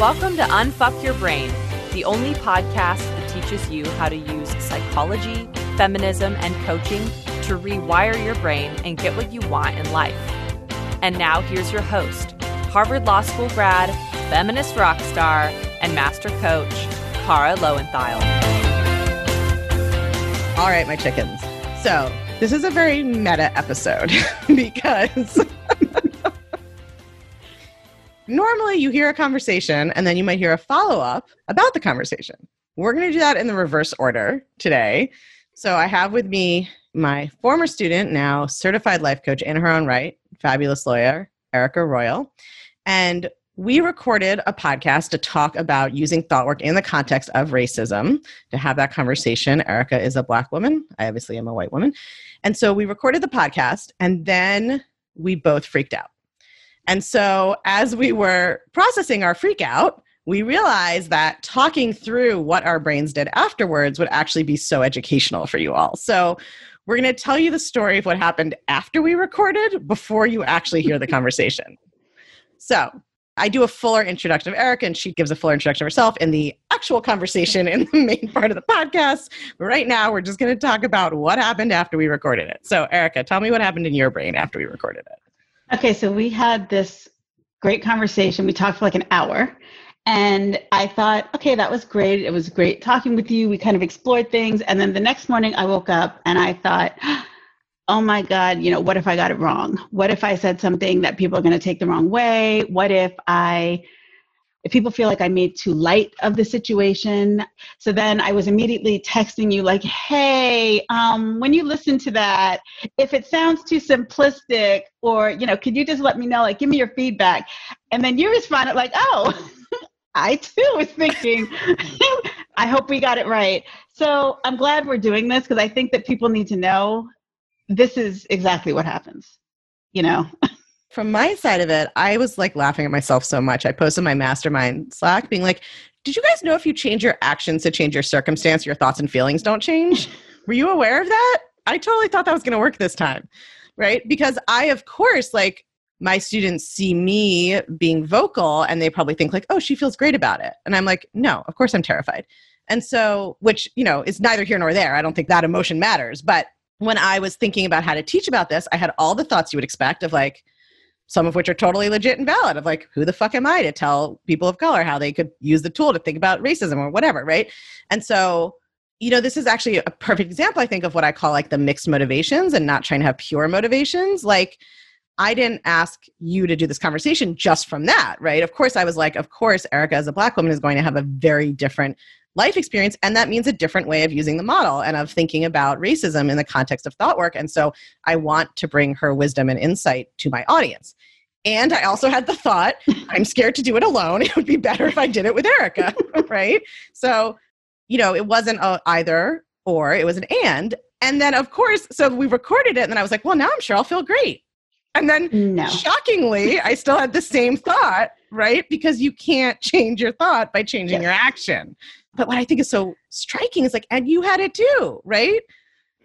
Welcome to Unfuck Your Brain, the only podcast that teaches you how to use psychology, feminism, and coaching to rewire your brain and get what you want in life. And now here's your host, Harvard Law School grad, feminist rock star, and master coach, Kara Loewentheil. All right, my chickens. So, this is a very meta episode because normally you hear a conversation and then you might hear a follow up about the conversation. We're going to do that in the reverse order today. So, I have with me my former student, now certified life coach in her own right, fabulous lawyer, Erica Royal. And we recorded a podcast to talk about using thought work in the context of racism to have that conversation. Erica is a black woman. I obviously am a white woman. And so we recorded the podcast and then we both freaked out. And so as we were processing our freak out, we realized that talking through what our brains did afterwards would actually be so educational for you all. So we're going to tell you the story of what happened after we recorded before you actually hear the conversation. So I do a fuller introduction of Erica, and she gives a fuller introduction of herself in the actual conversation in the main part of the podcast. But right now, we're just going to talk about what happened after we recorded it. So, Erica, tell me what happened in your brain after we recorded it. Okay, so we had this great conversation. We talked for like an hour. And I thought, okay, that was great. It was great talking with you. We kind of explored things. And then the next morning, I woke up and I thought, oh my God, you know, what if I got it wrong? What if I said something that people are going to take the wrong way? What if I, if people feel like I made too light of the situation? So then I was immediately texting you, like, hey, um, when you listen to that, if it sounds too simplistic, or, you know, could you just let me know, like, give me your feedback? And then you responded, like, oh, I too was thinking, I hope we got it right. So I'm glad we're doing this because I think that people need to know this is exactly what happens, you know? From my side of it, I was like laughing at myself so much. I posted my mastermind Slack being like, did you guys know if you change your actions to change your circumstance, your thoughts and feelings don't change? Were you aware of that? I totally thought that was going to work this time, right? Because I, of course, like my students see me being vocal and they probably think like, oh, she feels great about it. And I'm like, no, of course I'm terrified. And so, which, you know, is neither here nor there. I don't think that emotion matters. But when I was thinking about how to teach about this, I had all the thoughts you would expect of like, some of which are totally legit and valid of like, who the fuck am I to tell people of color how they could use the tool to think about racism or whatever, right? And so, you know, this is actually a perfect example, I think, of what I call like the mixed motivations and not trying to have pure motivations. Like, I didn't ask you to do this conversation just from that, right? Of course, I was like, of course, Erica as a black woman is going to have a very different life experience and that means a different way of using the model and of thinking about racism in the context of thought work. And so i want to bring her wisdom and insight to my audience. And i also had the thought i'm scared to do it alone. It would be better if i did it with erica right? So you know it wasn't a either or it was an and. And then of course so we recorded it and then i was like well now i'm sure i'll feel great. And then no. shockingly i still had the same thought right? Because you can't change your thought by changing yes. your action but what I think is so striking is like, and you had it too, right?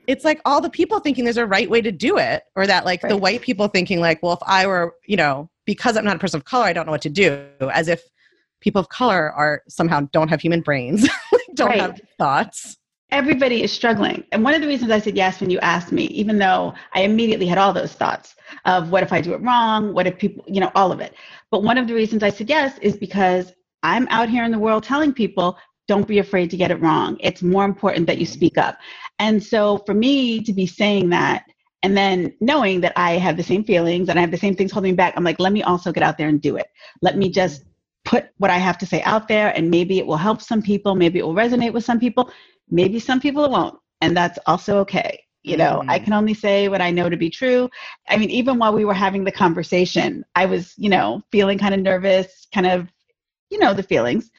It's like all the people thinking there's a right way to do it, or that like right. the white people thinking like, well, if I were, you know, because I'm not a person of color, I don't know what to do, as if people of color are somehow don't have human brains, don't right. have thoughts. Everybody is struggling. And one of the reasons I said yes when you asked me, even though I immediately had all those thoughts of what if I do it wrong? What if people, you know, all of it. But one of the reasons I said yes is because I'm out here in the world telling people don't be afraid to get it wrong. It's more important that you speak up. And so for me to be saying that and then knowing that I have the same feelings and I have the same things holding me back, I'm like, let me also get out there and do it. Let me just put what I have to say out there and maybe it will help some people, maybe it will resonate with some people, maybe some people it won't. And that's also okay. You know, mm. I can only say what I know to be true. I mean, even while we were having the conversation, I was, you know, feeling kind of nervous, kind of, you know, the feelings.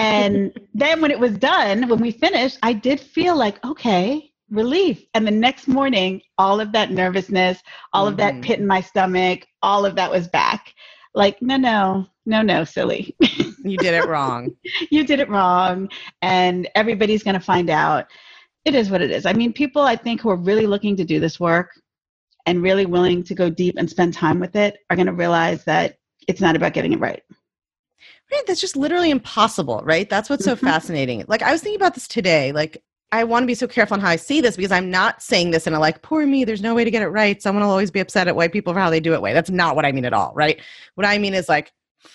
And then when it was done, when we finished, I did feel like, okay, relief. And the next morning, all of that nervousness, all mm-hmm. of that mm-hmm. pit in my stomach, all of that was back. Like, no, no, no, no, silly. you did it wrong. you did it wrong. And everybody's going to find out. It is what it is. I mean, people I think who are really looking to do this work and really willing to go deep and spend time with it are going to realize that it's not about getting it right. Right, that's just literally impossible, right? That's what's so Mhm. fascinating. Like I was thinking about this today. Like I want to be so careful on how I say this because I'm not saying this in a like, poor me, there's no way to get it right. Someone will always be upset at white people for how they do it way. That's not what I mean at all, right? What I mean is like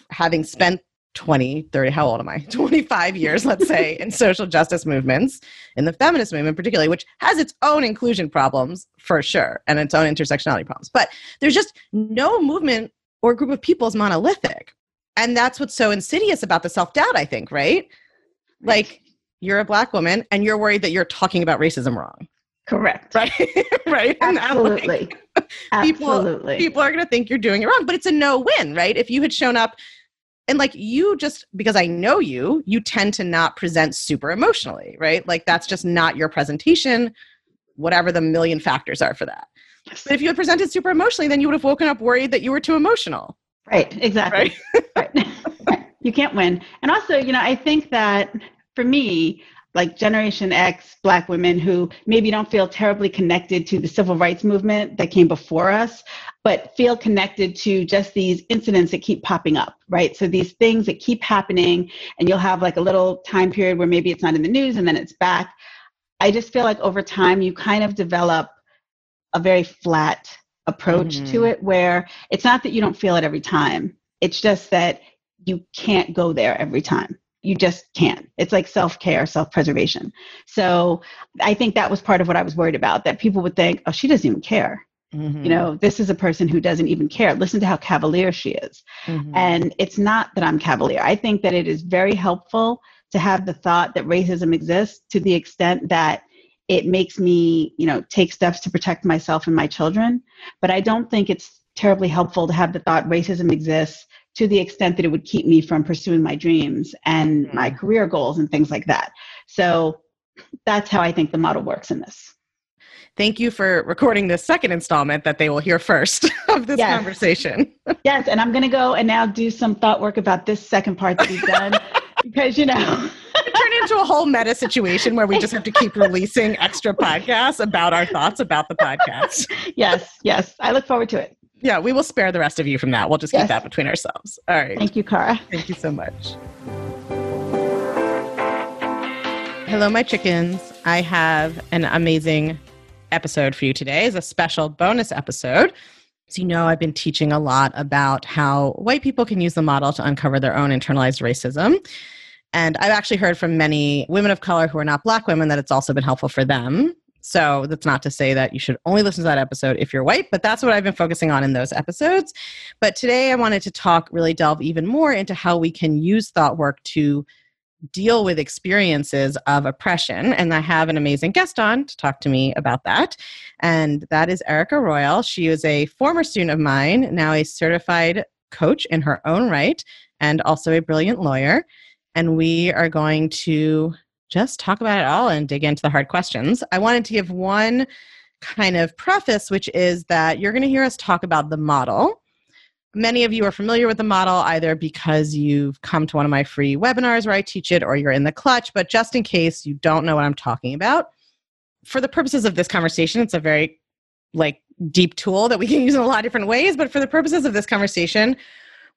having spent 20, 30, how old am I? 25 years, let's say, in social justice movements, in the feminist movement particularly, which has its own inclusion problems for sure and its own intersectionality problems. But there's just no movement or group of people is monolithic. And that's what's so insidious about the self doubt, I think, right? Like you're a black woman and you're worried that you're talking about racism wrong, Correct. right? right? That, like, Absolutely. people- Absolutely. people are going to think you're doing it wrong, but it's a no win, right? If you had shown up and like you just because I know you, you tend to not present super emotionally, right? Like that's just not your presentation, whatever the million factors are for that. But if you had presented super emotionally, then you would have woken up worried that you were too emotional, Right, exactly. right? You can't win. And also, you know, I think that for me, like Generation X Black women who maybe don't feel terribly connected to the civil rights movement that came before us, but feel connected to just these incidents that keep popping up, right? So these things that keep happening, and you'll have like a little time period where maybe it's not in the news and then it's back. I just feel like over time, you kind of develop a very flat approach to Mhm. it where it's not that you don't feel it every time, it's just that you can't go there every time. You just can't. It's like self care, self preservation. So I think that was part of what I was worried about that people would think, oh, she doesn't even care. Mhm. You know, this is a person who doesn't even care. Listen to how cavalier she is. Mhm. And it's not that I'm cavalier. I think that it is very helpful to have the thought that racism exists to the extent that it makes me, you know, take steps to protect myself and my children. But I don't think it's terribly helpful to have the thought racism exists to the extent that it would keep me from pursuing my dreams and mm-hmm. my career goals and things like that. So that's how I think the model works in this. Thank you for recording this second installment that they will hear first of this Yes. conversation. Yes, and I'm going to go and now do some thought work about this second part that we've done because, you know, Turn into a whole meta situation where we just have to keep releasing extra podcasts about our thoughts about the podcast. yes, yes, I look forward to it. Yeah, we will spare the rest of you from that. We'll just keep that between ourselves. All right. Thank you, Kara. Thank you so much. Hello, my chickens. I have an amazing episode for you today. It's a special bonus episode. As you know, I've been teaching a lot about how white people can use the model to uncover their own internalized racism. And I've actually heard from many women of color who are not black women that it's also been helpful for them. So that's not to say that you should only listen to that episode if you're white, but that's what I've been focusing on in those episodes. But today I wanted to talk, really delve even more into how we can use thought work to deal with experiences of oppression. And I have an amazing guest on to talk to me about that. And that is Erica Royal. She is a former student of mine, now a certified coach in her own right, and also a brilliant lawyer. And we are going to just talk about it all and dig into the hard questions. I wanted to give one kind of preface, which is that you're going to hear us talk about the model. Many of you are familiar with the model either because you've come to one of my free webinars where I teach it or you're in the clutch, but just in case you don't know what I'm talking about, for the purposes of this conversation, it's a very like deep tool that we can use in a lot of different ways, but for the purposes of this conversation,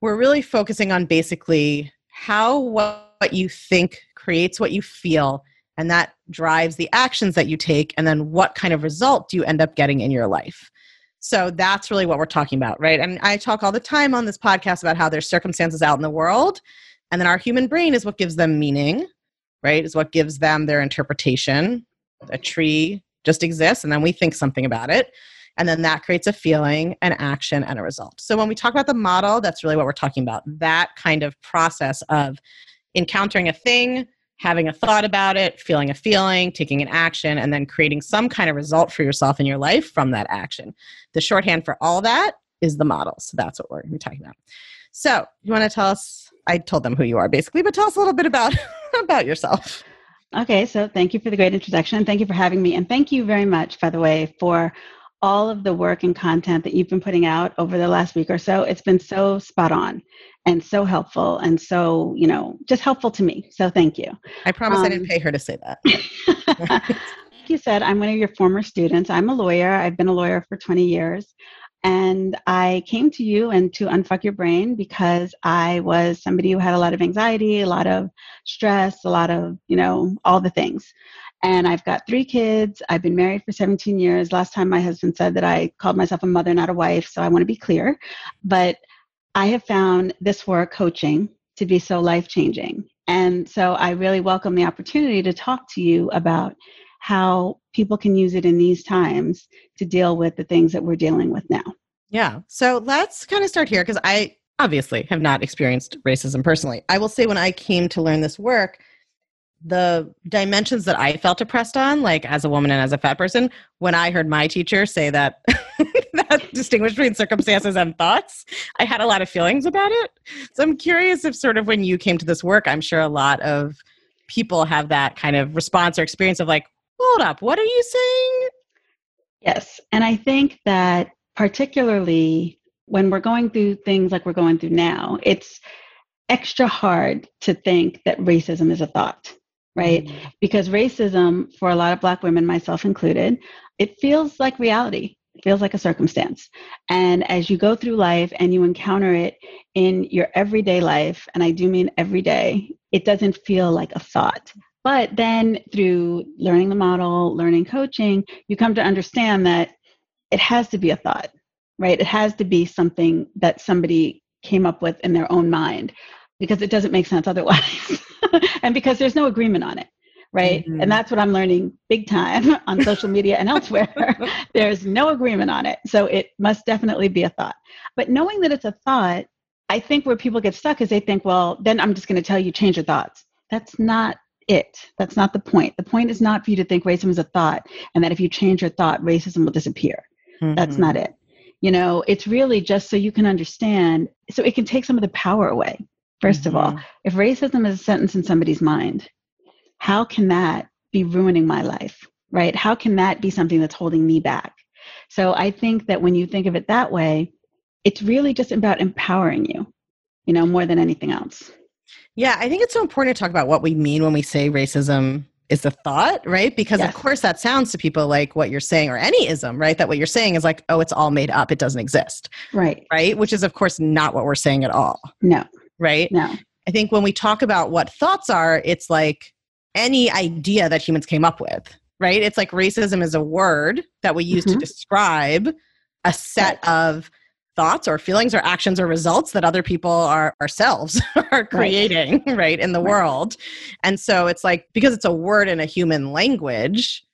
we're really focusing on basically how what, you think creates what you feel and that drives the actions that you take and then what kind of result do you end up getting in your life? So that's really what we're talking about right? And i talk all the time on this podcast about how there's circumstances out in the world and then our human brain is what gives them meaning right? Is what gives them their interpretation. A tree just exists and then we think something about it and then that creates a feeling an action and a result. So when we talk about the model that's really what we're talking about that kind of process of encountering a thing having a thought about it, feeling a feeling, taking an action, and then creating some kind of result for yourself in your life from that action. The shorthand for all that is the model. So that's what we're talking about. So, you want to tell us? I told them who you are basically, but tell us a little bit about about yourself. Okay, so thank you for the great introduction. Thank you for having me. And thank you very much, by the way, for all of the work and content that you've been putting out over the last week or so. It's been so spot on and so helpful and so, you know, just helpful to me. So thank you. I promise I Um, didn't pay her to say that. like you said, I'm one of your former students. I'm a lawyer. I've been a lawyer for 20 years. And I came to you and to Unfuck Your Brain because I was somebody who had a lot of anxiety, a lot of stress, a lot of, you know, all the things. And I've got three kids. I've been married for 17 years. Last time my husband said that I called myself a mother, not a wife. So I want to be clear. But I have found this work, coaching, to be so life changing. And so I really welcome the opportunity to talk to you about how people can use it in these times to deal with the things that we're dealing with now. Yeah. So let's kind of start here because I obviously have not experienced racism personally. I will say when I came to learn this work, the dimensions that I felt oppressed on, like as a woman and as a fat person, when I heard my teacher say that that distinguish between circumstances and thoughts, I had a lot of feelings about it. So I'm curious if sort of when you came to this work, I'm sure a lot of people have that kind of response or experience of like, hold up, what are you saying? Yes. And I think that particularly when we're going through things like we're going through now, it's extra hard to think that racism is a thought, right? Mm-hmm. Because racism, for a lot of Black women, myself included, it feels like reality. It feels like a circumstance. And as you go through life and you encounter it in your everyday life, and I do mean every day, it doesn't feel like a thought. But then through learning the model, learning coaching, you come to understand that it has to be a thought, right? It has to be something that somebody came up with in their own mind because it doesn't make sense otherwise. and because there's no agreement on it, right? Mm-hmm. And that's what I'm learning big time on social media and elsewhere. there's no agreement on it. So it must definitely be a thought. But knowing that it's a thought, I think where people get stuck is they think, well, then I'm just going to tell you change your thoughts. That's not it. That's not the point. The point is not for you to think racism is a thought and that if you change your thought, racism will disappear. Mm-hmm. That's not it. You know, it's really just so you can understand, so it can take some of the power away. 1st mm-hmm. of all, mm-hmm. if racism is a sentence in somebody's mind, how can that be ruining my life? Right? How can that be something that's holding me back? So I think that when you think of it that way, it's really just about empowering you, you know, more than anything else. Yeah, I think it's so important to talk about what we mean when we say racism is a thought, right? Because yes. of course that sounds to people like what you're saying or any ism, right? That what you're saying is like, oh, it's all made up, it doesn't exist. Right. Right? Which is of course not what we're saying at all. No. Right? No. I think when we talk about what thoughts are, it's like any idea that humans came up with, right? It's like racism is a word that we use mm-hmm. to describe a set right. of thoughts or feelings or actions or results that other people are ourselves are creating right, right in the right. world and so it's like because it's a word in a human language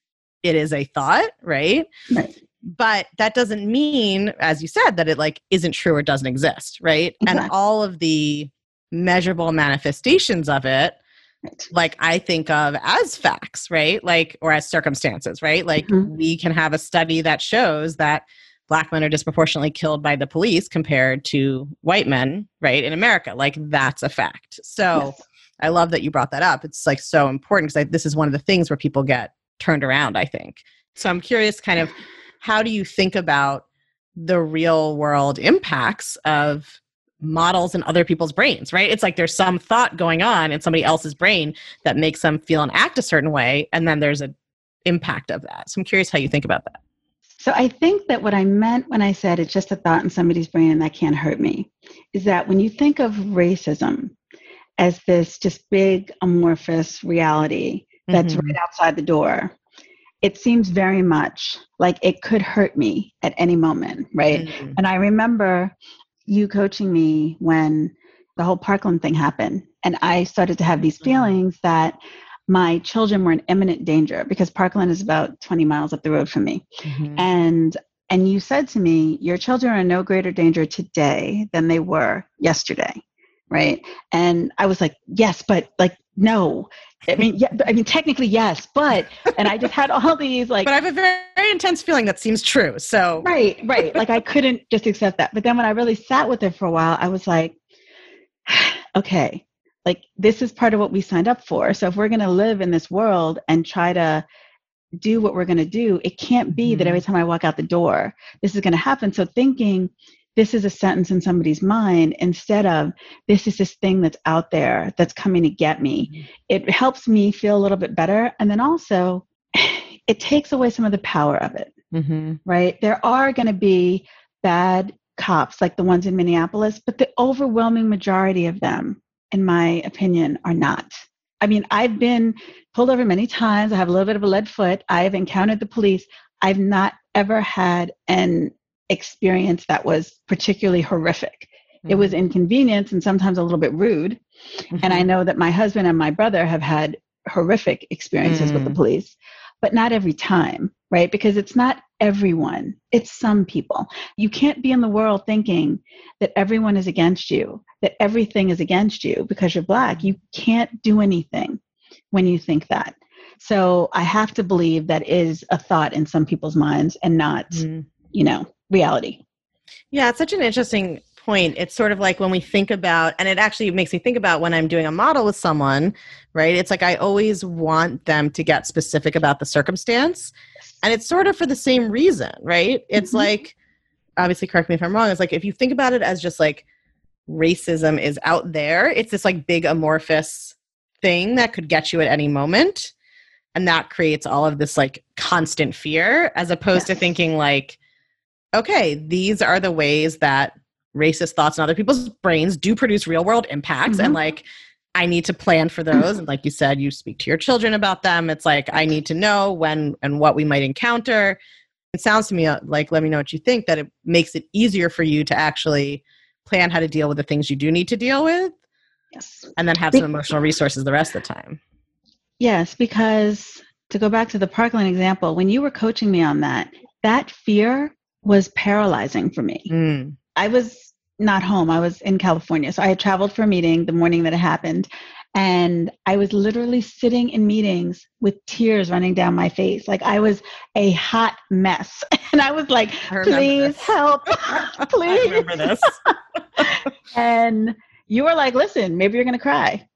it is a thought right right but that doesn't mean as you said that it like isn't true or doesn't exist right exactly. and all of the measurable manifestations of it like I think of as facts, right? Like, or as circumstances, right? Like, mm-hmm. we can have a study that shows that black men are disproportionately killed by the police compared to white men, right, in America. Like that's a fact. So yes. I love that you brought that up. It's like so important because this is one of the things where people get turned around, I think. So I'm curious, kind of, how do you think about the real world impacts of models in other people's brains, right? It's like there's some thought going on in somebody else's brain that makes them feel and act a certain way, and then there's an impact of that. So I'm curious how you think about that. So I think that what I meant when I said it's just a thought in somebody's brain and that can't hurt me is that when you think of racism as this just big amorphous reality that's mm-hmm. right outside the door, it seems very much like it could hurt me at any moment, right? Mm-hmm. And I remember you coaching me when the whole Parkland thing happened. And I started to have these mm-hmm. feelings that my children were in imminent danger because Parkland is about 20 miles up the road from me. Mm-hmm. And and you said to me, your children are in no greater danger today than they were yesterday. Right. And I was like, yes, but like, no. I mean, yeah, I mean, technically, yes, but, and I just had all these like. But I have a very, very intense feeling that seems true. So. Right, right. like, I couldn't just accept that. But then when I really sat with it for a while, I was like, okay, like this is part of what we signed up for so if we're going to live in this world and try to do what we're going to do it can't be mm-hmm. that every time i walk out the door this is going to happen so thinking this is a sentence in somebody's mind instead of this is this thing that's out there that's coming to get me mm-hmm. it helps me feel a little bit better and then also it takes away some of the power of it, Mm-hmm. right? There are going to be bad cops like the ones in Minneapolis, but the overwhelming majority of them, in my opinion, are not. I mean, I've been pulled over many times. I have a little bit of a lead foot. I've encountered the police. I've not ever had an experience that was particularly horrific. It was inconvenience and sometimes a little bit rude. And I know that my husband and my brother have had horrific experiences with the Mm. police, but not every time, right? Because it's not everyone, it's some people. You can't be in the world thinking that everyone is against you, that everything is against you because you're black. You can't do anything when you think that. So I have to believe that is a thought in some people's minds and not, Mhm. You know, reality. Yeah, it's such an interesting point. It's sort of like when we think about, and it actually makes me think about when I'm doing a model with someone, right? It's like I always want them to get specific about the circumstance. And it's sort of for the same reason, right? It's Mhm. like, obviously, correct me if I'm wrong. It's like if you think about it as just like racism is out there, it's this like big amorphous thing that could get you at any moment. And that creates all of this like constant fear, as opposed to thinking like, okay, these are the ways that racist thoughts in other people's brains do produce real world impacts. And Mhm. like, I need to plan for those. And like you said, you speak to your children about them. It's like, I need to know when and what we might encounter. It sounds to me uh, like, let me know what you think, that it makes it easier for you to actually plan how to deal with the things you do need to deal with Yes. and then have some emotional resources the rest of the time. Yes, because to go back to the Parkland example, when you were coaching me on that, that fear was paralyzing for me. Mm. I was not home. I was in California. So I had traveled for a meeting the morning that it happened. And I was literally sitting in meetings with tears running down my face. Like I was a hot mess. And I was like, please this. help. Please. remember this. and you were like, listen, maybe you're going to cry,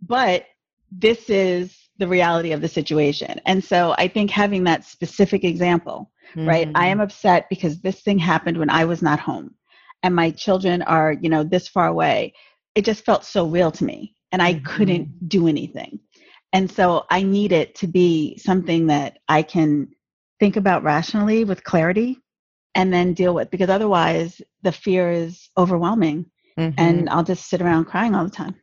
but this is the reality of the situation. And so I think having that specific example, right? I am upset because this thing happened when I was not home and my children are, you know, this far away. It just felt so real to me and I Mhm. couldn't do anything. And so I need it to be something that I can think about rationally with clarity and then deal with because otherwise the fear is overwhelming Mhm. and I'll just sit around crying all the time.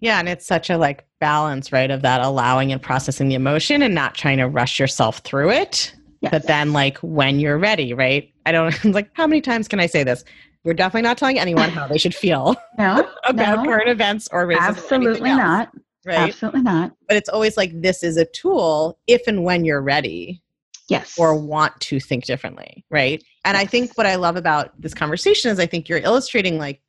Yeah, and it's such a like balance, right, of that allowing and processing the emotion and not trying to rush yourself through it. Yes. But then like when you're ready, right? I don't like how many times can I say this? We're definitely not telling anyone how they should feel no, about no, current events or racism. or absolutely else, not. Right. Absolutely not. But it's always like this is a tool if and when you're ready Yes. or want to think differently, right? And I think what I love about this conversation is I think you're illustrating like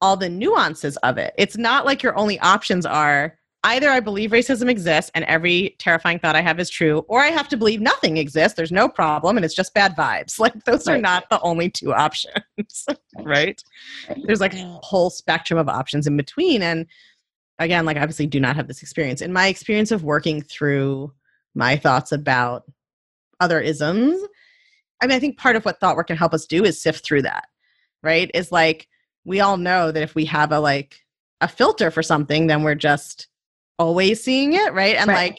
all the nuances of it. It's not like your only options are either I believe racism exists and every terrifying thought I have is true, or I have to believe nothing exists, there's no problem, and it's just bad vibes. Like those are not the only two options, right? Right. There's like a whole spectrum of options in between. And again, like obviously do not have this experience. In my experience of working through my thoughts about other isms, I mean, I think part of what thought work can help us do is sift through that, right? Is like we all know that if we have a like a filter for something, then we're just always seeing it, right? And Right. like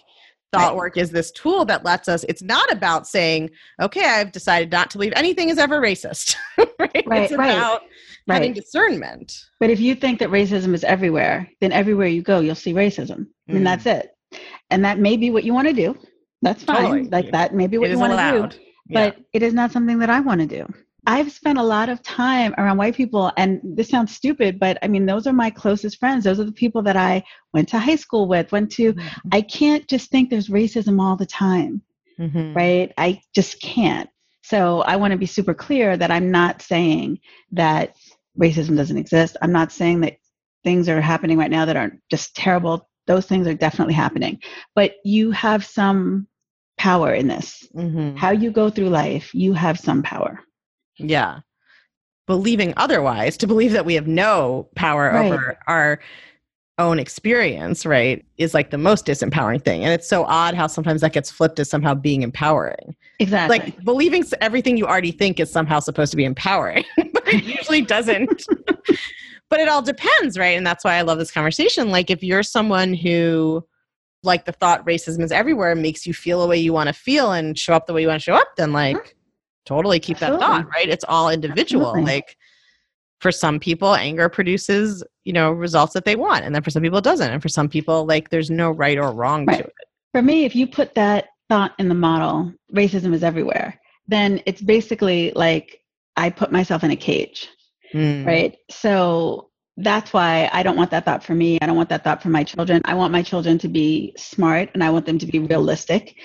thought Right. work is this tool that lets us, it's not about saying, okay, I've decided not to believe anything is ever racist, right? Right, It's right, about having discernment. But if you think that racism is everywhere, then everywhere you go, you'll see racism. And Mm. that's it. And that may be what you want to do. That's fine. Totally. Like that may be what It you want to do. allowed. Yeah. But it is not something that I want to do. I've spent a lot of time around white people, and this sounds stupid, but I mean, those are my closest friends. Those are the people that I went to high school with, went to. I can't just think there's racism all the time. Mhm. right? I just can't. So I want to be super clear that I'm not saying that racism doesn't exist. I'm not saying that things are happening right now that aren't just terrible. Those things are definitely happening. But you have some power in this. Mhm. How you go through life, you have some power. Yeah. Believing otherwise, to believe that we have no power Right. over our own experience, right, is like the most disempowering thing. And it's so odd how sometimes that gets flipped as somehow being empowering. Exactly. Like believing everything you already think is somehow supposed to be empowering, but it usually doesn't. but it all depends, right? And that's why I love this conversation. Like if you're someone who like the thought racism is everywhere makes you feel the way you want to feel and show up the way you want to show up, then mm-hmm. like totally keep that Absolutely. thought, right? It's all individual. Absolutely. Like for some people, anger produces, you know, results that they want. And then for some people it doesn't. And for some people, like there's no right or wrong Right. to it. For me, if you put that thought in the model, racism is everywhere, then it's basically like I put myself in a cage, Mm. right? So that's why I don't want that thought for me. I don't want that thought for my children. I want my children to be smart and I want them to be realistic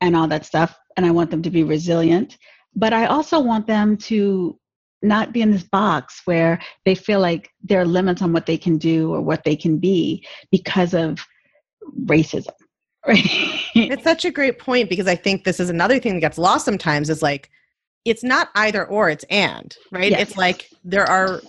and all that stuff. And I want them to be resilient. But I also want them to not be in this box where they feel like there are limits on what they can do or what they can be because of racism. Right? It's such a great point because I think this is another thing that gets lost sometimes is like it's not either or, it's and, right? Yes. It's like there are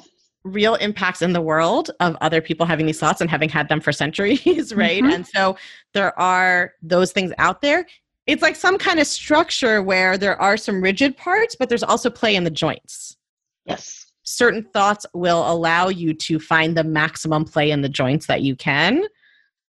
real impacts in the world of other people having these thoughts and having had them for centuries, right? Mhm. And so there are those things out there. It's like some kind of structure where there are some rigid parts, but there's also play in the joints. yes. Certain thoughts will allow you to find the maximum play in the joints that you can,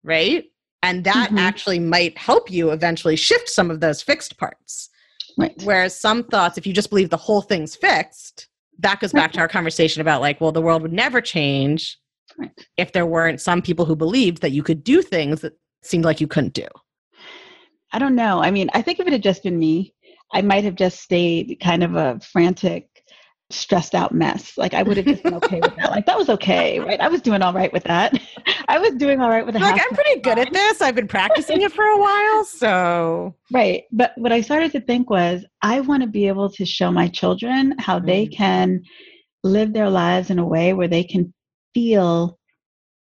right? And that Mhm. actually might help you eventually shift some of those fixed parts. Right. Whereas some thoughts, if you just believe the whole thing's fixed, that goes back to our conversation about like, well, the world would never change Right. if there weren't some people who believed that you could do things that seemed like you couldn't do. I don't know. I mean, I think if it had just been me, I might have just stayed kind of a frantic, stressed out mess. Like I would have just been okay with that. Like that was okay, right? I was doing all right with that. I was doing all right with the Like, I'm pretty good at this. I've been practicing it for a while. So, Right. But what I started to think was I want to be able to show my children how they Mm. can live their lives in a way where they can feel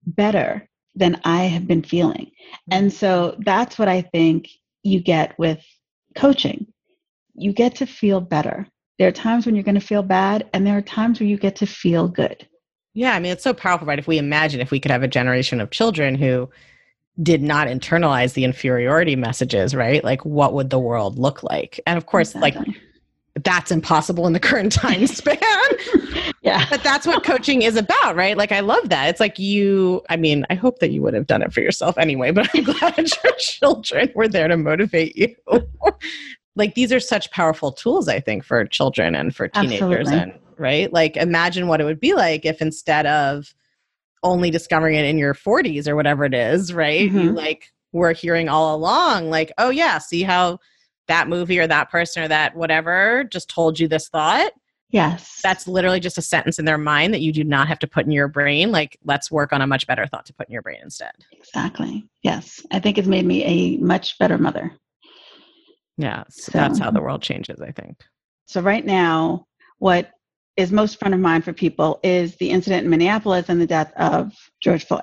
better than I have been feeling. And so that's what I think you get with coaching. You get to feel better. There are times when you're going to feel bad, and there are times where you get to feel good. yeah, I mean, it's so powerful, right? If we imagine if we could have a generation of children who did not internalize the inferiority messages, right? Like, what would the world look like? And of course, like, Exactly. That's impossible in the current time span. yeah. but that's what coaching is about, right? Like, I love that. It's like you, I mean, I hope that you would have done it for yourself anyway, but I'm glad your children were there to motivate you. like, these are such powerful tools, I think, for children and for teenagers, Absolutely. and right? Like, imagine what it would be like if instead of only discovering it in your 40s or whatever it is, right? You Mhm. like were hearing all along, like, oh, yeah, see how that movie or that person or that whatever just told you this thought? Yes. that's literally just a sentence in their mind that you do not have to put in your brain. Like, let's work on a much better thought to put in your brain instead. exactly. Yes. I think it's made me a much better mother. Yeah, so that's how the world changes, I think. So right now, what is most front of mind for people is the incident in Minneapolis and the death of George Floyd.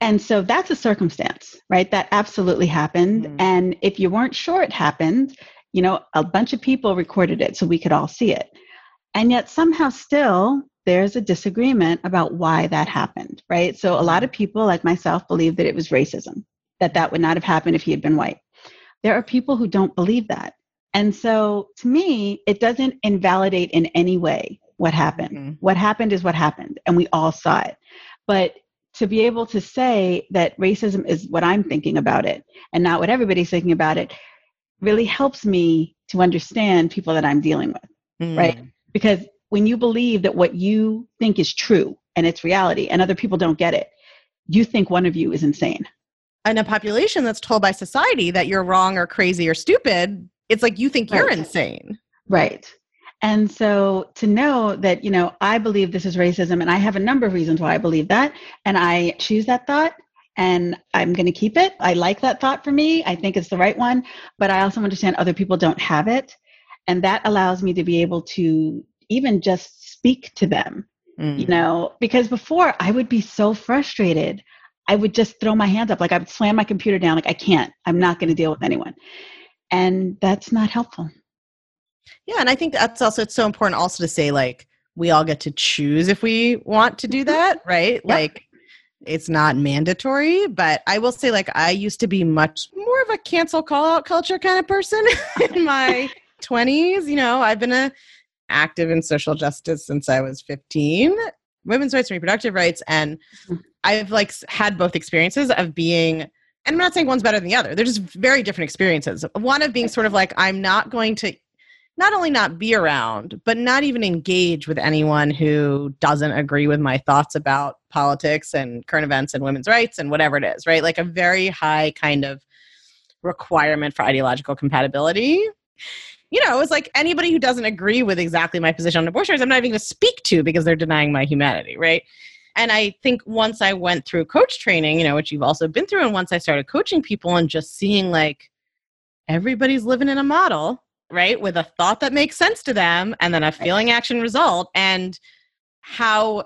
And so that's a circumstance, right? That absolutely happened. Mhm. And if you weren't sure it happened, you know, a bunch of people recorded it so we could all see it. And yet somehow still there's a disagreement about why that happened, right? So a lot of people like myself believe that it was racism, that that would not have happened if he had been white. There are people who don't believe that. And so to me, it doesn't invalidate in any way what happened. Mhm. What happened is what happened, and we all saw it. But to be able to say that racism is what I'm thinking about it and not what everybody's thinking about it really helps me to understand people that I'm dealing with. Right. Mm. Because when you believe that what you think is true and it's reality and other people don't get it, you think one of you is insane. In a population that's told by society that you're wrong or crazy or stupid, it's like you think you're insane. Right. And so to know that, you know, I believe this is racism and I have a number of reasons why I believe that and I choose that thought and I'm going to keep it. I like that thought for me. I think it's the right one, but I also understand other people don't have it. And that allows me to be able to even just speak to them, Mm. you know, because before I would be so frustrated. I would just throw my hands up, like I would slam my computer down, like I can't, I'm not going to deal with anyone. And that's not helpful. Yeah, and I think that's also it's so important also to say like we all get to choose if we want to do that, right? Like it's not mandatory, but I will say like I used to be much more of a cancel call out culture kind of person in my 20s, you know, I've been a active in social justice since I was 15, women's rights and reproductive rights and Mhm. I've like had both experiences of being and I'm not saying one's better than the other. They're just very different experiences. One of being sort of like, I'm not going to not only not be around, but not even engage with anyone who doesn't agree with my thoughts about politics and current events and women's rights and whatever it is, right? Like a very high kind of requirement for ideological compatibility. You know, it's like anybody who doesn't agree with exactly my position on abortion, I'm not even going to speak to because they're denying my humanity, right? And I think once I went through coach training, you know, which you've also been through, and once I started coaching people and just seeing like everybody's living in a model right? With a thought that makes sense to them and then a feeling action result and how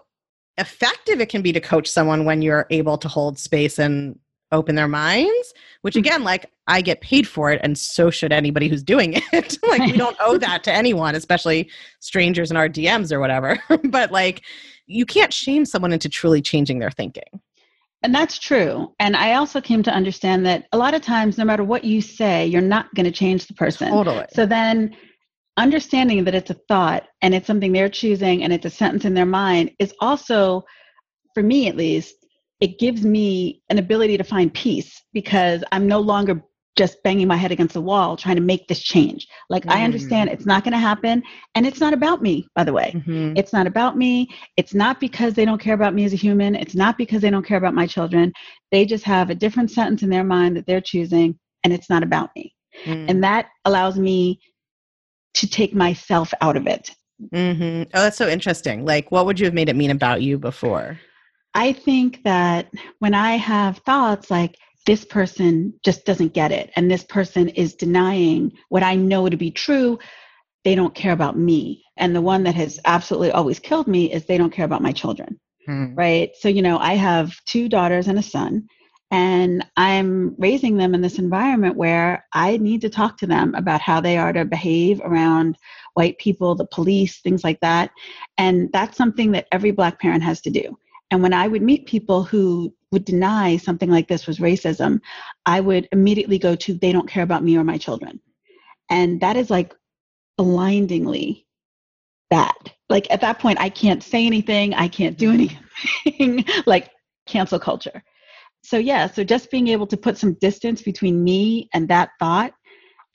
effective it can be to coach someone when you're able to hold space and open their minds which mm-hmm. again like i get paid for it and so should anybody who's doing it like we don't owe that to anyone especially strangers in our dms or whatever but like you can't shame someone into truly changing their thinking and that's true. And I also came to understand that a lot of times, no matter what you say, you're not going to change the person. Totally. So then understanding that it's a thought and it's something they're choosing and it's a sentence in their mind is also, for me at least, it gives me an ability to find peace because I'm no longer just banging my head against the wall trying to make this change. Like mm. I understand mm. it's not going to happen and it's not about me, by the way. Mm-hmm. It's not about me. It's not because they don't care about me as a human. It's not because they don't care about my children. They just have a different sentence in their mind that they're choosing and it's not about me. Mm. And that allows me to take myself out of it. Mm-hmm. Oh, that's so interesting. Like, what would you have made it mean about you before? I think that when I have thoughts like, this person just doesn't get it. And this person is denying what i know to be true. They don't care about me. And the one that has absolutely always killed me is they don't care about my children hmm. right? So you know i have two daughters and a son and i'm raising them in this environment where i need to talk to them about how they are to behave around white people the police things like that. And that's something that every black parent has to do and when I would meet people who would deny something like this was racism, I would immediately go to, they don't care about me or my children. And that is like blindingly bad. Like at that point, I can't say anything, I can't do mm-hmm. anything, like cancel culture. So, yeah, so just being able to put some distance between me and that thought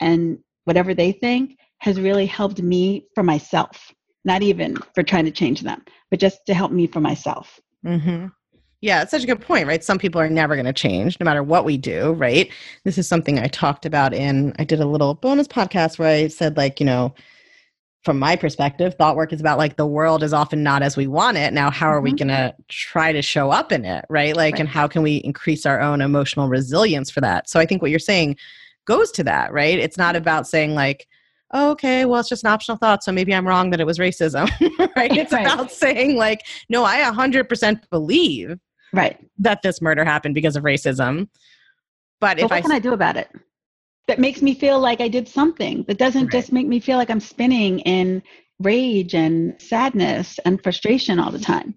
and whatever they think has really helped me for myself, not even for trying to change them, but just to help me for myself. Mm-hmm. Yeah, it's such a good point, right? Some people are never going to change no matter what we do, right? This is something I talked about in, I did a little bonus podcast where I said, like, you know, from my perspective, thought work is about like the world is often not as we want it. Now, how are mm-hmm. we going to try to show up in it, right? Like, right. and how can we increase our own emotional resilience for that? So I think what you're saying goes to that, right? It's not about saying, like, oh, okay, well, it's just an optional thought. So maybe I'm wrong that it was racism, right? It's right. about saying, like, no, I 100% believe right that this murder happened because of racism. But, but if what I can I do about it? That makes me feel like I did something. That doesn't right. just make me feel like I'm spinning in rage and sadness and frustration all the time.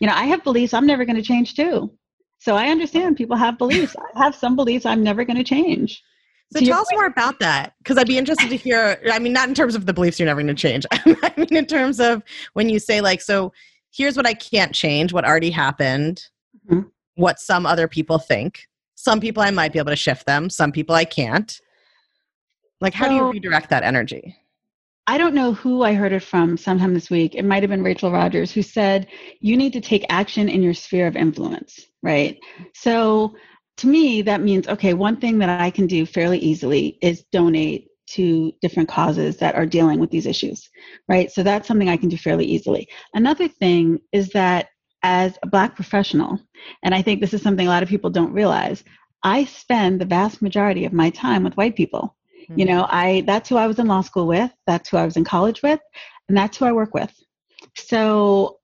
You know, I have beliefs I'm never going to change too. So I understand people have beliefs. I have some beliefs I'm never going to change. So tell us more about that because I'd be interested to hear. I mean, not in terms of the beliefs you're never going to change. I mean, in terms of when you say, like, so here's what I can't change, what already happened, mm-hmm. what some other people think. Some people I might be able to shift them, some people I can't. Like, how so, do you redirect that energy? I don't know who I heard it from sometime this week. It might have been Rachel Rogers who said, You need to take action in your sphere of influence, right? So to me, that means okay, one thing that I can do fairly easily is donate to different causes that are dealing with these issues, right? So that's something I can do fairly easily. Another thing is that as a Black professional, and I think this is something a lot of people don't realize, I spend the vast majority of my time with white people. Mm-hmm. You know, I that's who I was in law school with, that's who I was in college with, and that's who I work with. So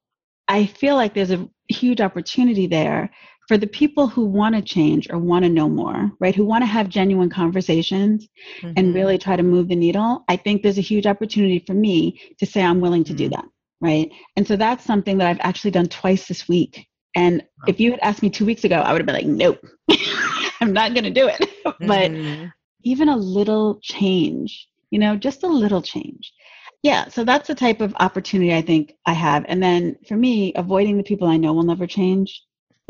I feel like there's a huge opportunity there for the people who want to change or want to know more, right, who want to have genuine conversations mm-hmm. and really try to move the needle, I think there's a huge opportunity for me to say I'm willing to mm-hmm. do that, right? And so that's something that I've actually done twice this week. And if you had asked me two weeks ago, I would have been like, nope, I'm not going to do it. but mm-hmm. even a little change, you know, just a little change. Yeah, so that's the type of opportunity I think I have. And then for me, avoiding the people I know will never change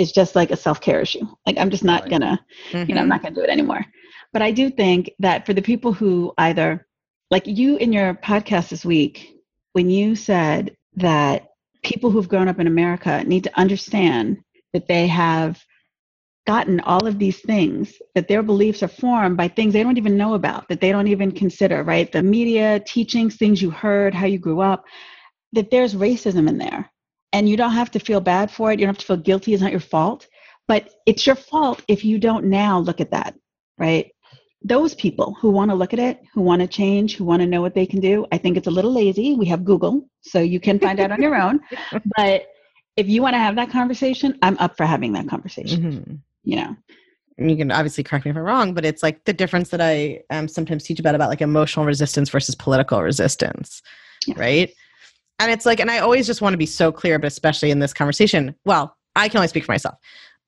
is just like a self-care issue. Like I'm just not gonna, mm-hmm. you know, I'm not gonna do it anymore. But I do think that for the people who either like you in your podcast this week, when you said that people who've grown up in America need to understand that they have gotten all of these things that their beliefs are formed by things they don't even know about that they don't even consider right the media teachings things you heard how you grew up that there's racism in there and you don't have to feel bad for it. You don't have to feel guilty. It's not your fault. But it's your fault if you don't now look at that right? Those people who want to look at it who want to change who want to know what they can do i think it's a little lazy. We have google so you can find out on your own. But if you want to have that conversation i'm up for having that conversation mm-hmm. you know? You can obviously correct me if I'm wrong, but it's like the difference that I um, sometimes teach about about like emotional resistance versus political resistance, yeah. right? And it's like, and I always just want to be so clear, but especially in this conversation, well, I can only speak for myself.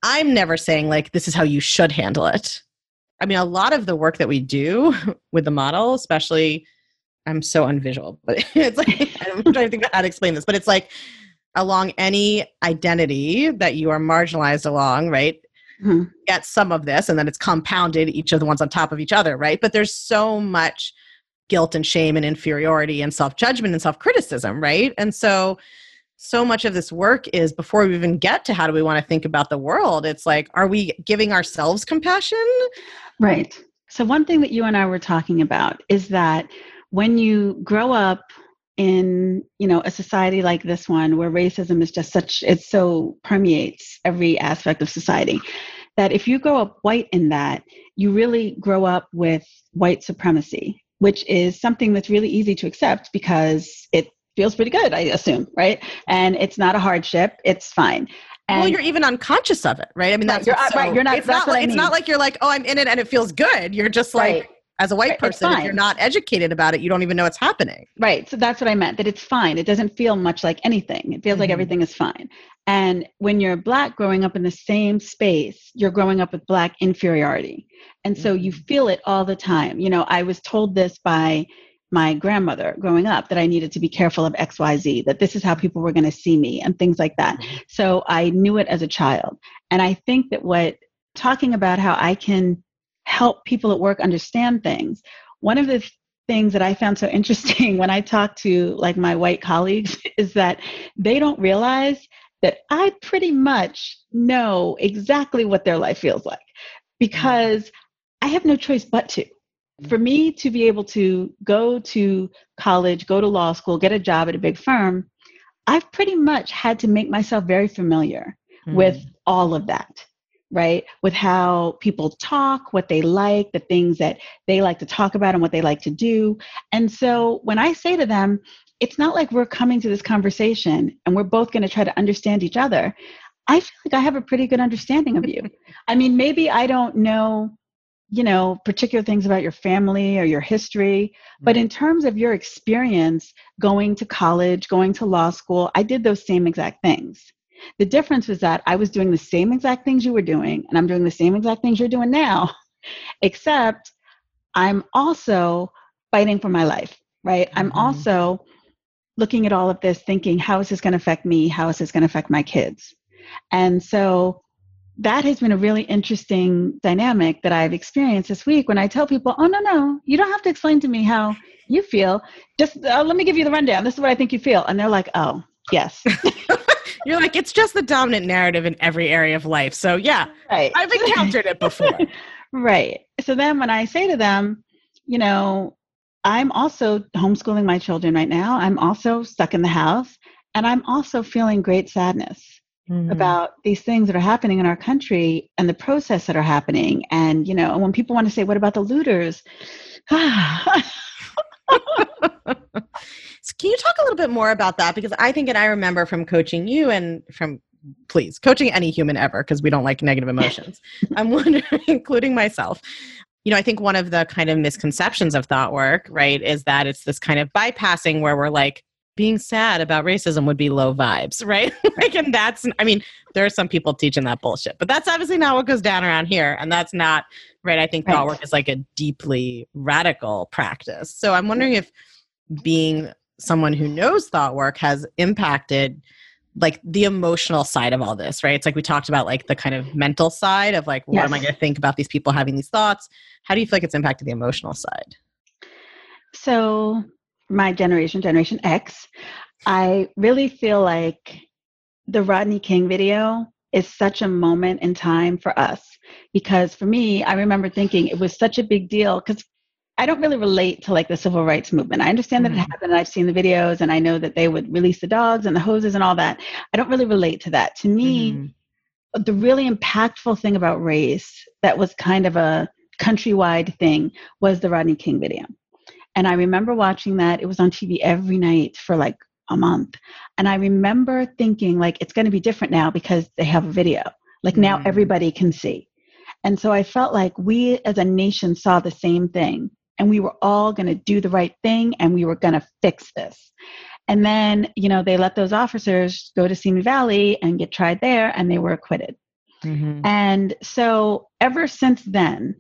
I'm never saying like this is how you should handle it. I mean, a lot of the work that we do with the model, especially, I'm so unvisual, but it's like I'm trying to think about how to explain this, but it's like along any identity that you are marginalized along, right? mm-hmm. get some of this and then it's compounded each of the ones on top of each other right but there's so much guilt and shame and inferiority and self-judgment and self-criticism right? And so so much of this work is before we even get to how do we want to think about the world it's like are we giving ourselves compassion? Right. So one thing that you and i were talking about is that when you grow up in you know a society like this one where racism is just such it so permeates every aspect of society that if you grow up white in that you really grow up with white supremacy which is something that's really easy to accept because it feels pretty good i assume right and it's not a hardship it's fine and well, you're even unconscious of it, right? I mean, that's right. You're, so, right. You're not. It's not. Like, I mean. It's not like you're like, oh, I'm in it and it feels good. You're just like, right as a white person if you're not educated about it you don't even know what's happening right so that's what i meant that it's fine it doesn't feel much like anything it feels mm-hmm. like everything is fine and when you're black growing up in the same space you're growing up with black inferiority and so you mm-hmm. feel it all the time you know i was told this by my grandmother growing up that I needed to be careful of XYZ, that this is how people were going to see me and things like that. Mm-hmm. So I knew it as a child. And I think that what talking about how I can help people at work understand things. One of the things that I found so interesting when I talk to like my white colleagues is that they don't realize that I pretty much know exactly what their life feels like because I have no choice but to. For me to be able to go to college, go to law school, get a job at a big firm, I've pretty much had to make myself very familiar mm. with all of that right? With how people talk, what they like, the things that they like to talk about, and what they like to do. And so when I say to them, it's not like we're coming to this conversation and we're both going to try to understand each other. I feel like I have a pretty good understanding of you. I mean, maybe I don't know, you know, particular things about your family or your history, but in terms of your experience going to college, going to law school, I did those same exact things. The difference was that I was doing the same exact things you were doing, and I'm doing the same exact things you're doing now, except I'm also fighting for my life, right? Mm-hmm. I'm also looking at all of this thinking, how is this going to affect me? How is this going to affect my kids? And so that has been a really interesting dynamic that I've experienced this week when I tell people, oh, no, no, you don't have to explain to me how you feel. Just uh, let me give you the rundown. This is what I think you feel. And they're like, oh, yes. You're like, it's just the dominant narrative in every area of life. So yeah, right. I've encountered it before. right. So then when I say to them, you know, I'm also homeschooling my children right now. I'm also stuck in the house and I'm also feeling great sadness mm-hmm. about these things that are happening in our country and the process that are happening. And, you know, when people want to say, what about the looters? So can you talk a little bit more about that? Because I think, and I remember from coaching you and from please coaching any human ever because we don't like negative emotions. I'm wondering, including myself. You know, I think one of the kind of misconceptions of thought work, right, is that it's this kind of bypassing where we're like, being sad about racism would be low vibes, right? like, and that's, I mean, there are some people teaching that bullshit, but that's obviously not what goes down around here. And that's not, right? I think right. thought work is like a deeply radical practice. So I'm wondering if being someone who knows thought work has impacted like the emotional side of all this, right? It's like we talked about like the kind of mental side of like what yes. am I going to think about these people having these thoughts? How do you feel like it's impacted the emotional side? So, my generation, Generation X, I really feel like the Rodney King video is such a moment in time for us because for me, I remember thinking it was such a big deal because I don't really relate to like the civil rights movement. I understand that it happened and I've seen the videos and I know that they would release the dogs and the hoses and all that. I don't really relate to that. To me, mm-hmm. the really impactful thing about race that was kind of a countrywide thing was the Rodney King video. And I remember watching that. It was on TV every night for like a month. And I remember thinking like it's going to be different now because they have a video. Like now mm. everybody can see. And so I felt like we as a nation saw the same thing and we were all going to do the right thing and we were going to fix this. And then, you know, they let those officers go to Simi Valley and get tried there and they were acquitted. Mm-hmm. And so ever since then,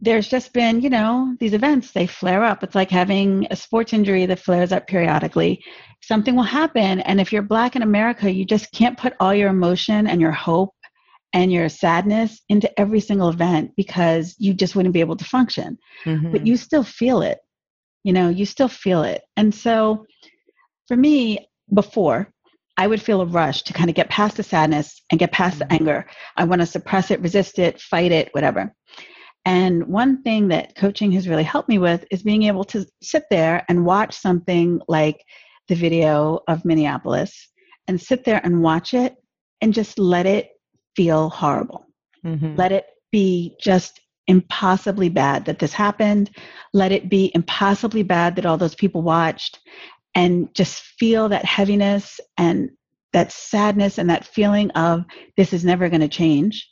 there's just been, you know, these events, they flare up. It's like having a sports injury that flares up periodically. Something will happen. And if you're Black in America, you just can't put all your emotion and your hope and your sadness into every single event because you just wouldn't be able to function. Mm-hmm. But you still feel it. You know, you still feel it. And so for me, before, I would feel a rush to kind of get past the sadness and get past mm-hmm. the anger. I want to suppress it, resist it, fight it, whatever. And one thing that coaching has really helped me with is being able to sit there and watch something like the video of Minneapolis and sit there and watch it and just let it feel horrible. Mm-hmm. Let it be just impossibly bad that this happened. Let it be impossibly bad that all those people watched and just feel that heaviness and that sadness and that feeling of this is never going to change.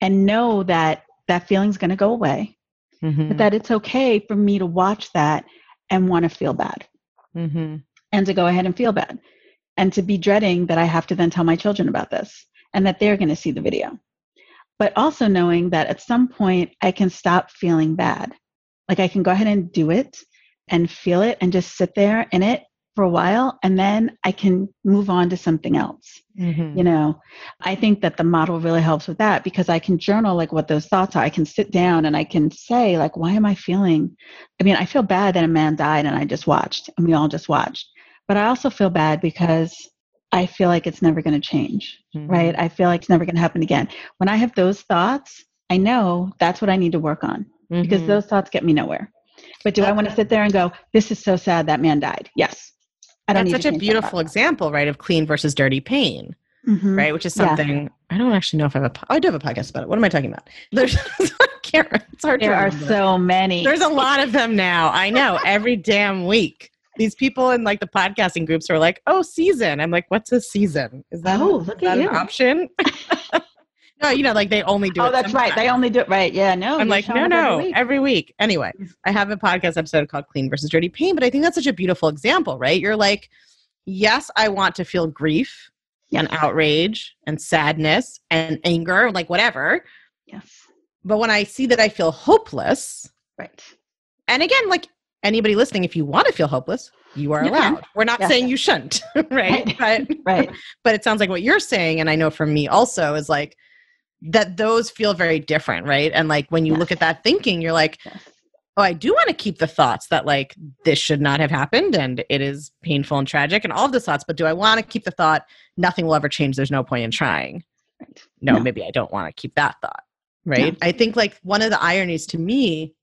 And know that that feeling's going to go away, mm-hmm. but that it's okay for me to watch that and want to feel bad mm-hmm. and to go ahead and feel bad and to be dreading that I have to then tell my children about this and that they're going to see the video. But also knowing that at some point I can stop feeling bad. Like I can go ahead and do it and feel it and just sit there in it for a while and then I can move on to something else. Mm-hmm. You know, I think that the model really helps with that because I can journal like what those thoughts are. I can sit down and I can say, like, why am I feeling? I mean, I feel bad that a man died and I just watched and we all just watched. But I also feel bad because I feel like it's never going to change, mm-hmm. right? I feel like it's never going to happen again. When I have those thoughts, I know that's what I need to work on mm-hmm. because those thoughts get me nowhere. But do I want to sit there and go, this is so sad that man died? Yes. I don't That's such a beautiful example, right, of clean versus dirty pain, mm-hmm. right? Which is something yeah. I don't actually know if I have a. I do have a podcast about it. What am I talking about? There's, can't. It's hard. There are so many. There's a lot of them now. I know. Every damn week, these people in like the podcasting groups are like, "Oh, season." I'm like, "What's a season? Is that, oh, look that an option?" No, you know, like they only do. Oh, that's right. They only do it right. Yeah, no. I'm like, no, no, every week. every week. Anyway, I have a podcast episode called "Clean versus Dirty Pain," but I think that's such a beautiful example, right? You're like, yes, I want to feel grief and outrage and sadness and anger, like whatever. Yes. But when I see that I feel hopeless, right. And again, like anybody listening, if you want to feel hopeless, you are allowed. We're not yes. saying you shouldn't, right? right. But, right. But it sounds like what you're saying, and I know from me also, is like that those feel very different, right? And like when you yes. look at that thinking, you're like, yes. oh, I do want to keep the thoughts that like this should not have happened and it is painful and tragic and all of the thoughts, but do I want to keep the thought nothing will ever change? There's no point in trying. Right. No, no, maybe I don't want to keep that thought, right? No. I think like one of the ironies to me,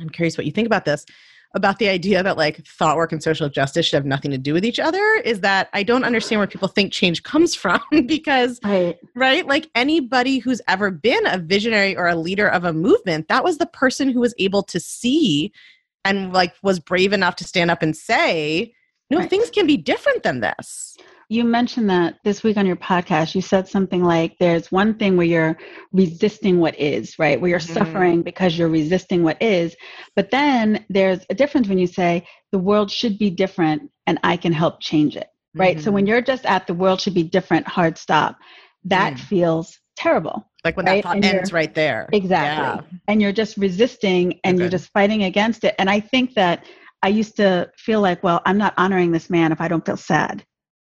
I'm curious what you think about this about the idea that like thought work and social justice should have nothing to do with each other is that I don't understand where people think change comes from because right. right like anybody who's ever been a visionary or a leader of a movement that was the person who was able to see and like was brave enough to stand up and say no right. things can be different than this you mentioned that this week on your podcast. You said something like there's one thing where you're resisting what is, right? Where you're mm-hmm. suffering because you're resisting what is. But then there's a difference when you say the world should be different and I can help change it, right? Mm-hmm. So when you're just at the world should be different, hard stop, that mm. feels terrible. Like when right? that thought ends right there. Exactly. Yeah. And you're just resisting and okay. you're just fighting against it. And I think that I used to feel like, well, I'm not honoring this man if I don't feel sad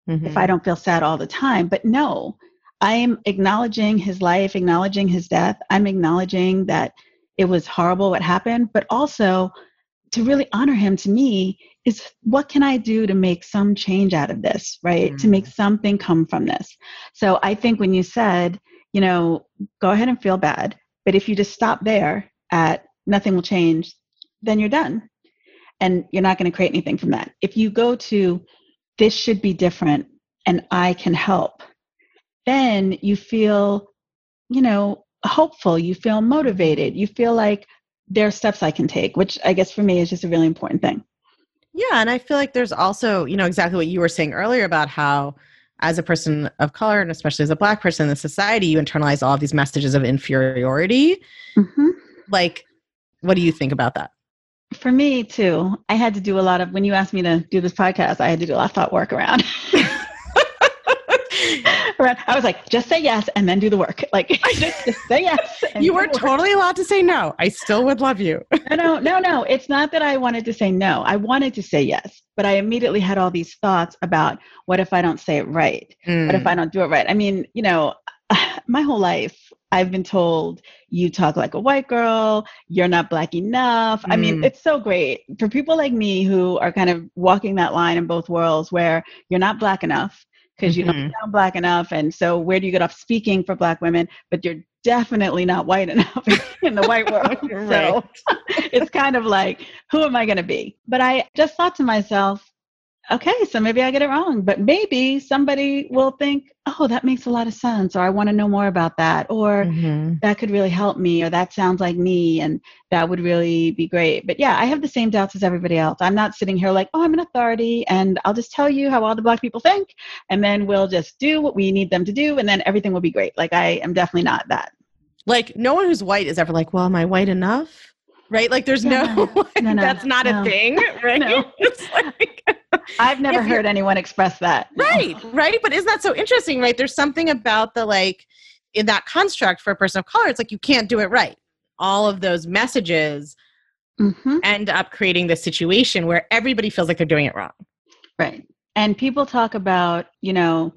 Mm-hmm. if I don't feel sad all the time. But no, I am acknowledging his life, acknowledging his death. I'm acknowledging that it was horrible what happened, but also to really honor him to me is what can I do to make some change out of this, right? To make something come from this. So I think when you said, you know, go ahead and feel bad, but if you just stop there at nothing will change, then you're done. And you're not going to create anything from that. If you go to this should be different and I can help, then you feel, you know, hopeful, you feel motivated, you feel like there are steps I can take, which I guess for me is just a really important thing. Yeah, and I feel like there's also, you know, exactly what you were saying earlier about how as a person of color and especially as a black person in the society, you internalize all of these messages of inferiority. Mm-hmm. Like, what do you think about that? For me too, I had to do a lot of when you asked me to do this podcast, I had to do a lot of thought work around. around I was like, just say yes and then do the work. Like just, just say yes. you were totally allowed to say no. I still would love you. no, no, no, no. It's not that I wanted to say no. I wanted to say yes, but I immediately had all these thoughts about what if I don't say it right? Mm. What if I don't do it right? I mean, you know, my whole life I've been told you talk like a white girl, you're not black enough. I mean, Mm. it's so great for people like me who are kind of walking that line in both worlds where you're not black enough because you don't Mhm. sound black enough. And so, where do you get off speaking for black women? But you're definitely not white enough in the white world. So, it's kind of like, who am I going to be? But I just thought to myself, okay, so maybe I get it wrong, but maybe somebody will think, oh, that makes a lot of sense, or I want to know more about that, or Mhm. that could really help me, or that sounds like me, and that would really be great. But yeah, I have the same doubts as everybody else. I'm not sitting here like, oh, I'm an authority, and I'll just tell you how all the black people think, and then we'll just do what we need them to do, and then everything will be great. Like, I am definitely not that. Like, no one who's white is ever like, well, am I white enough? Right? Like, there's no, No, no, that's not no. a thing, right? Like, I've never heard anyone express that. Right right but isn't that so interesting right there's something about the like in that construct for a person of color it's like you can't do it right all of those messages Mhm. end up creating this situation where everybody feels like they're doing it wrong Right. And people talk about, you know,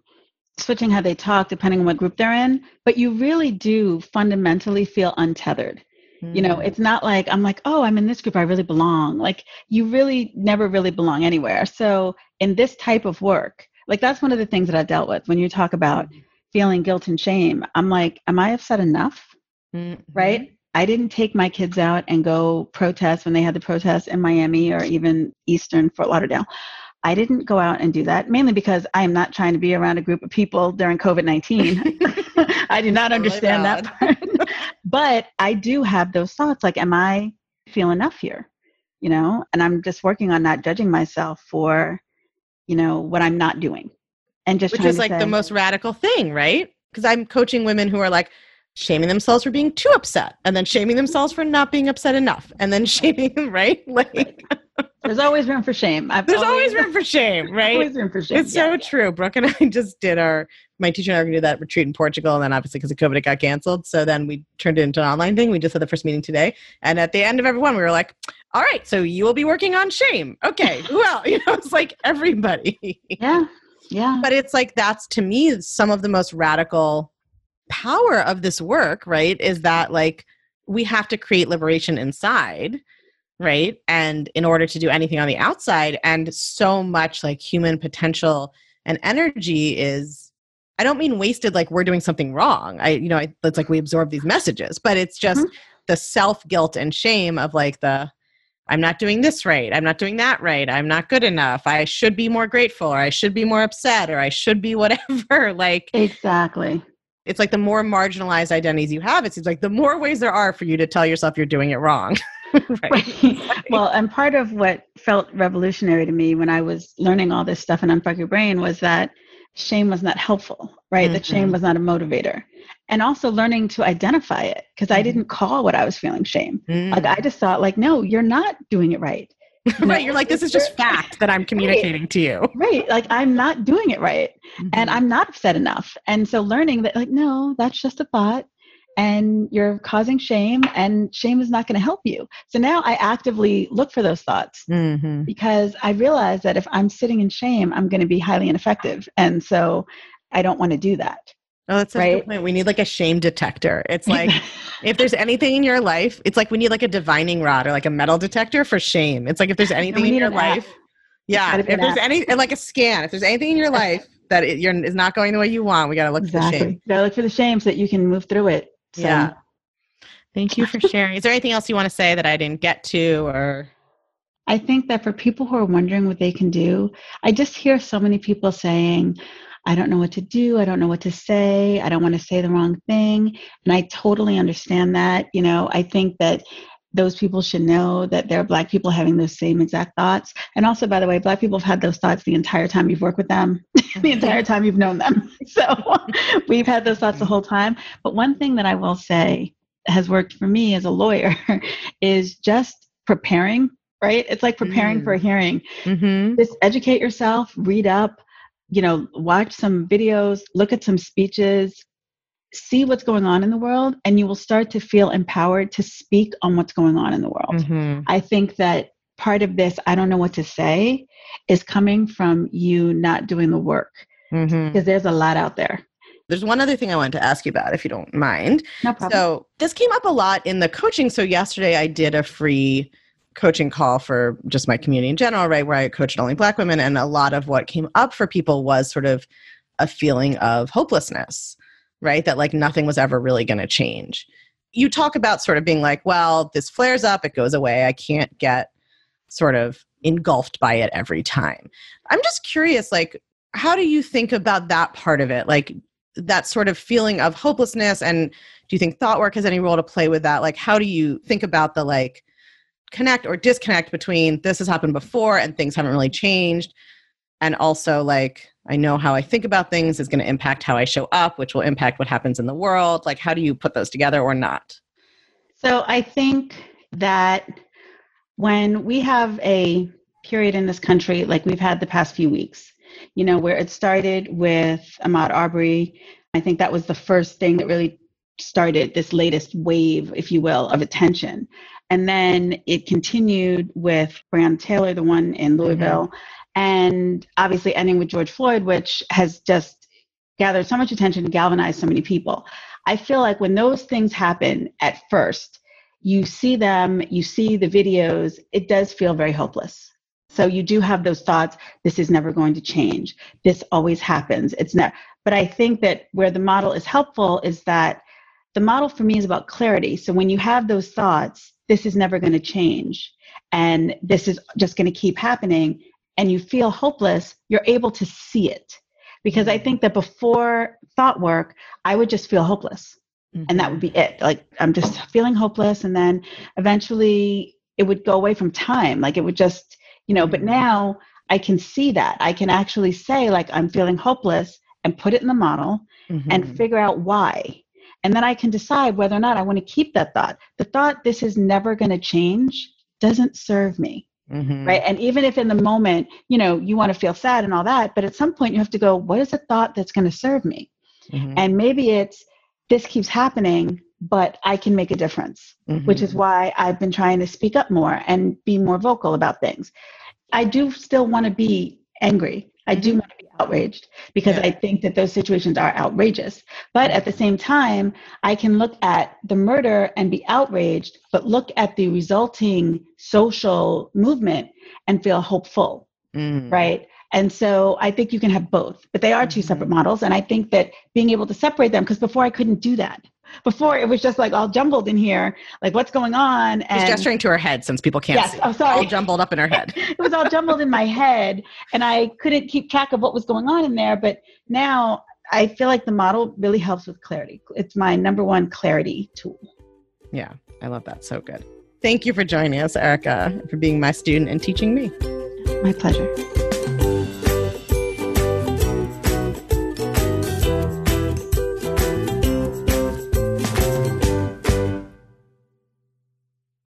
switching how they talk depending on what group they're in, but you really do fundamentally feel untethered. You know, Mm. it's not like I'm like, oh, I'm in this group, I really belong. Like, you really never really belong anywhere. So, in this type of work, like, that's one of the things that I've dealt with when you talk about feeling guilt and shame. I'm like, am I upset enough? Mhm. right? I didn't take my kids out and go protest when they had the protest in Miami or even Eastern Fort Lauderdale. I didn't go out and do that mainly because I am not trying to be around a group of people during COVID 19. I do not understand that part. but I do have those thoughts like, am I feeling enough here? You know, and I'm just working on not judging myself for, you know, what I'm not doing. And just which is like the most radical thing right because i'm coaching women who are like shaming themselves for being too upset and then shaming themselves for not being upset enough and then shaming them right like there's always room for shame. I've there's always room for shame right always room for shame. It's Yeah, so yeah. true. Brooke and I just did our my teacher and I were going to do that retreat in Portugal, and then obviously because of COVID, it got canceled. So then we turned it into an online thing. We just had the first meeting today, and at the end of everyone we were like, "All right, so you will be working on shame. Okay, well? You know, it's like everybody. Yeah. Yeah. but it's like that's to me some of the most radical power of this work, right? Is that like we have to create liberation inside right and in order to do anything on the outside and so much like human potential and energy is i don't mean wasted like we're doing something wrong i you know I, it's like we absorb these messages but it's just Mhm. the self guilt and shame of like the i'm not doing this right i'm not doing that right i'm not good enough i should be more grateful or i should be more upset or i should be whatever like Exactly. It's like the more marginalized identities you have it seems like the more ways there are for you to tell yourself you're doing it wrong right well, and part of what felt revolutionary to me when I was learning all this stuff in Unfuck Your Brain was that shame was not helpful, right? That shame was not a motivator. And also learning to identify it because I Mhm. didn't call what I was feeling shame. Mm. Like I just thought, like, no, you're not doing it right. Know, right you're like this is just fact that i'm communicating to you Right. Like I'm not doing it right. and Mm-hmm. I'm not upset enough. And so learning that, like, no, that's just a thought. and you're causing shame and shame is not going to help you so now i actively look for those thoughts Mm-hmm. because i realize that if i'm sitting in shame i'm going to be highly ineffective and so i don't want to do that Oh, that's such a good point. We need like a shame detector. It's like if there's anything in your life, it's like we need like a divining rod or like a metal detector for shame. It's like if there's anything in your an app. life, yeah. If there's app. any and like a scan, if there's anything in your life that it, you're is not going the way you want, we got to look for the shame. you gotta look for the shame so that you can move through it so Yeah. Thank you for sharing. Is there anything else you want to say that I didn't get to or? I think that for people who are wondering what they can do, I just hear so many people saying, I don't know what to do. I don't know what to say. I don't want to say the wrong thing. And I totally understand that. You know, I think that those people should know that there are Black people having those same exact thoughts. And also, by the way, Black people have had those thoughts the entire time you've worked with them, the mm-hmm. entire time you've known them. So we've had those thoughts the mm-hmm. whole time. But one thing that I will say has worked for me as a lawyer is just preparing, right? It's like preparing for a mm. hearing Mm-hmm. just educate yourself read up you know watch some videos look at some speeches see what's going on in the world and you will start to feel empowered to speak on what's going on in the world Mm-hmm. i think that part of this i don't know what to say is coming from you not doing the work Mm-hmm. because there's a lot out there There's one other thing I wanted to ask you about, if you don't mind. no problem So this came up a lot in the coaching. So yesterday I did a free coaching call for just my community in general, right, where I coached only Black women, and a lot of what came up for people was sort of a feeling of hopelessness, right, that like nothing was ever really going to change. You talk about sort of being like, well, this flares up, it goes away, I can't get sort of engulfed by it every time. I'm just curious, like, how do you think about that part of it? Like, that sort of feeling of hopelessness and do you think thought work has any role to play with that like how do you think about the like connect or disconnect between this has happened before and things haven't really changed. And also like i know how i think about things is going to impact how i show up which will impact what happens in the world. Like how do you put those together or not? So I think that when we have a period in this country like we've had the past few weeks, you know, where it started with Ahmaud Arbery, I think that was the first thing that really started this latest wave, if you will, of attention. And then it continued with Breonna Taylor, the one in mm-hmm. Louisville, and obviously ending with George Floyd, which has just gathered so much attention and galvanized so many people. I feel like when those things happen at first, you see them, you see the videos, it does feel very hopeless. So you do have those thoughts, this is never going to change. This always happens. It's not but I think that where the model is helpful is that the model for me is about clarity. So when you have those thoughts, this is never going to change and this is just going to keep happening and you feel hopeless, you're able to see it. Because I think that before thought work, I would just feel hopeless and that would be it like i'm just feeling hopeless and then eventually it would go away from time like it would just you know but now i can see that i can actually say like i'm feeling hopeless and put it in the model Mhm. and figure out why and then i can decide whether or not i want to keep that thought the thought this is never going to change doesn't serve me Mhm. right and even if in the moment you know you want to feel sad and all that but at some point you have to go what is a thought that's going to serve me Mhm. and maybe it's this keeps happening but i can make a difference which Mhm. is why i've been trying to speak up more and be more vocal about things i do still want to be angry i do Mhm. want to be outraged because Yeah. i think that those situations are outrageous but at the same time i can look at the murder and be outraged but look at the resulting social movement and feel hopeful Mhm. right? And so I think you can have both, but they are two separate Mhm. models. And I think that being able to separate them, because before I couldn't do that. Before it was just like all jumbled in here, like what's going on? She's And gesturing to her head since people can't yes, see. Oh, I'm All jumbled up in her head. it was all jumbled in my head, and I couldn't keep track of what was going on in there. But now I feel like the model really helps with clarity. It's my number one clarity tool. Yeah, I love that. So good. Thank you for joining us, Erica, for being my student and teaching me. My pleasure.